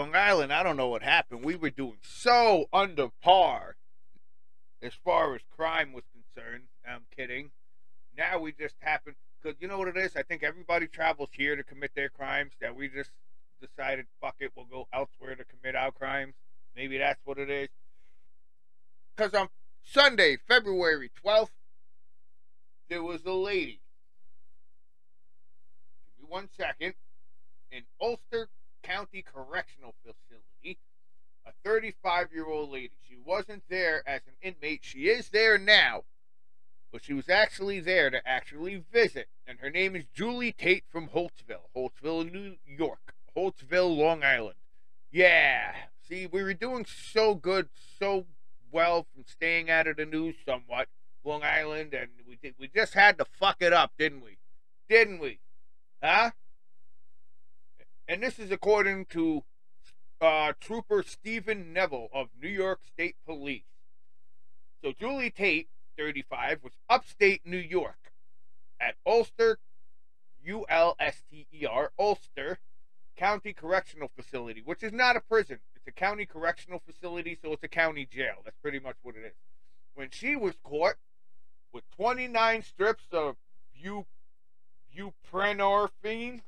Long Island, I don't know what happened. We were doing so under par as far as crime was concerned. I'm kidding. Now we just happen because you know what it is. I think everybody travels here to commit their crimes. That we just decided, fuck it, we'll go elsewhere to commit our crimes. Maybe that's what it is. Because on Sunday, February 12th, there was a lady. Give me one second. In Ulster County Correctional Facility, a 35 year old lady. She wasn't there as an inmate. She is there now, but she was actually there to actually visit. And her name is Julie Tate from Holtsville, Holtsville, New York, Holtsville, Long Island. Yeah, see, we were doing so good, so well from staying out of the news somewhat, Long Island, and we did, we just had to fuck it up, didn't we? Didn't we? Huh? And this is according to uh, Trooper Stephen Neville of New York State Police. So Julie Tate, 35, was upstate New York at Ulster, U L S T E R, Ulster County Correctional Facility, which is not a prison. It's a county correctional facility, so it's a county jail. That's pretty much what it is. When she was caught with 29 strips of bu- buprenorphine,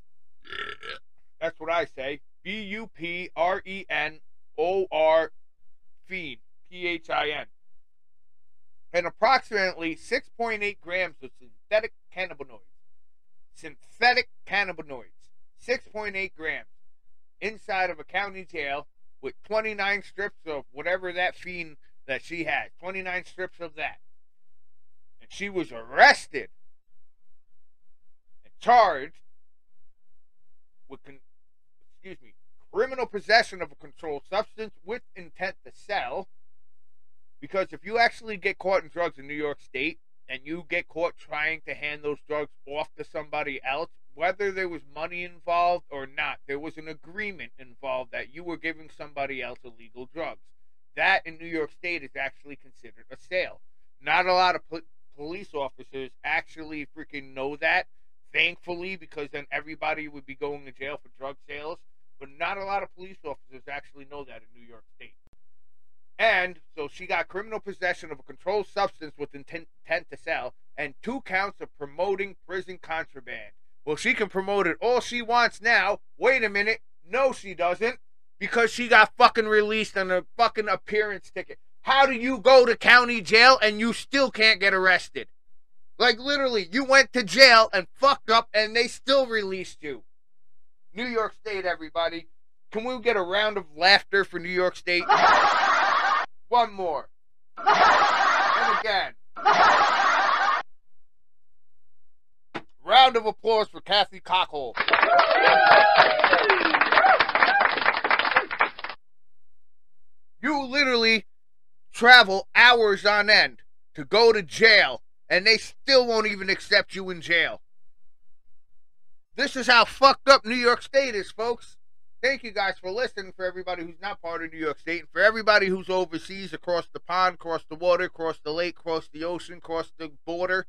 that's what I say. B U P R E N O R Phin, P H I N. And approximately 6.8 grams of synthetic cannabinoids. Synthetic cannabinoids. 6.8 grams inside of a county jail with 29 strips of whatever that fiend that she had. 29 strips of that. And she was arrested and charged with con- excuse me, criminal possession of a controlled substance with intent to sell. Because if you actually get caught in drugs in New York State and you get caught trying to hand those drugs off to somebody else, whether there was money involved or not, there was an agreement involved that you were giving somebody else illegal drugs. That in New York State is actually considered a sale. Not a lot of po- police officers actually freaking know that, thankfully, because then everybody would be going to jail for drug sales but not a lot of police officers actually know that in New York State. And so she got criminal possession of a controlled substance with intent, intent to sell and two counts of promoting prison contraband. Well, she can promote it all she wants now. Wait a minute. No, she doesn't. Because she got fucking released on a fucking appearance ticket. How do you go to county jail and you still can't get arrested? Like, literally, you went to jail and fucked up and they still released you. New York State, everybody. Can we get a round of laughter for New York State? One more. And again. Round of applause for Kathy Cockhole. You literally travel hours on end to go to jail, and they still won't even accept you in jail. This is how fucked up New York State is, folks. Thank you guys for listening. For everybody who's not part of New York State, and for everybody who's overseas, across the pond, across the water, across the lake, across the ocean, across the border,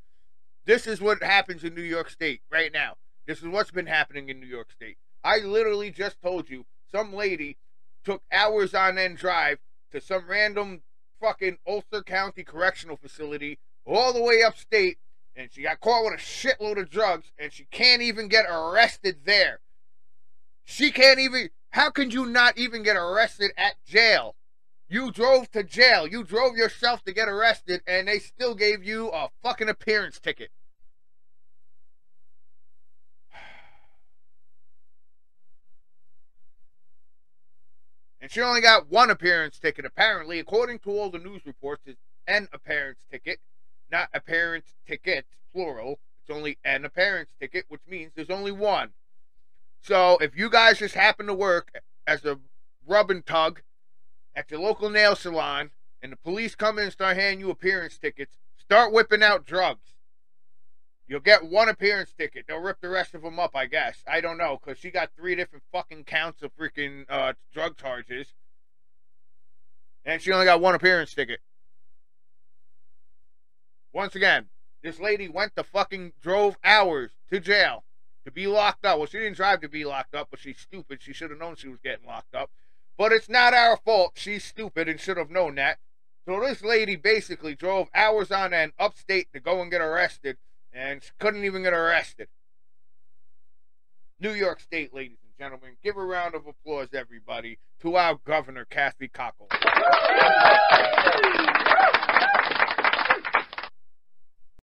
this is what happens in New York State right now. This is what's been happening in New York State. I literally just told you some lady took hours on end drive to some random fucking Ulster County Correctional Facility all the way upstate and she got caught with a shitload of drugs and she can't even get arrested there. She can't even how can you not even get arrested at jail? You drove to jail. You drove yourself to get arrested and they still gave you a fucking appearance ticket. And she only got one appearance ticket, apparently, according to all the news reports, is an appearance ticket not a parent's ticket, plural. It's only an appearance ticket, which means there's only one. So if you guys just happen to work as a rub and tug at your local nail salon and the police come in and start handing you appearance tickets, start whipping out drugs. You'll get one appearance ticket. They'll rip the rest of them up, I guess. I don't know, because she got three different fucking counts of freaking uh, drug charges. And she only got one appearance ticket. Once again, this lady went to fucking drove hours to jail to be locked up. Well, she didn't drive to be locked up, but she's stupid. She should have known she was getting locked up. But it's not our fault. She's stupid and should have known that. So this lady basically drove hours on end upstate to go and get arrested, and couldn't even get arrested. New York State, ladies and gentlemen, give a round of applause, everybody, to our governor, Kathy Cockle.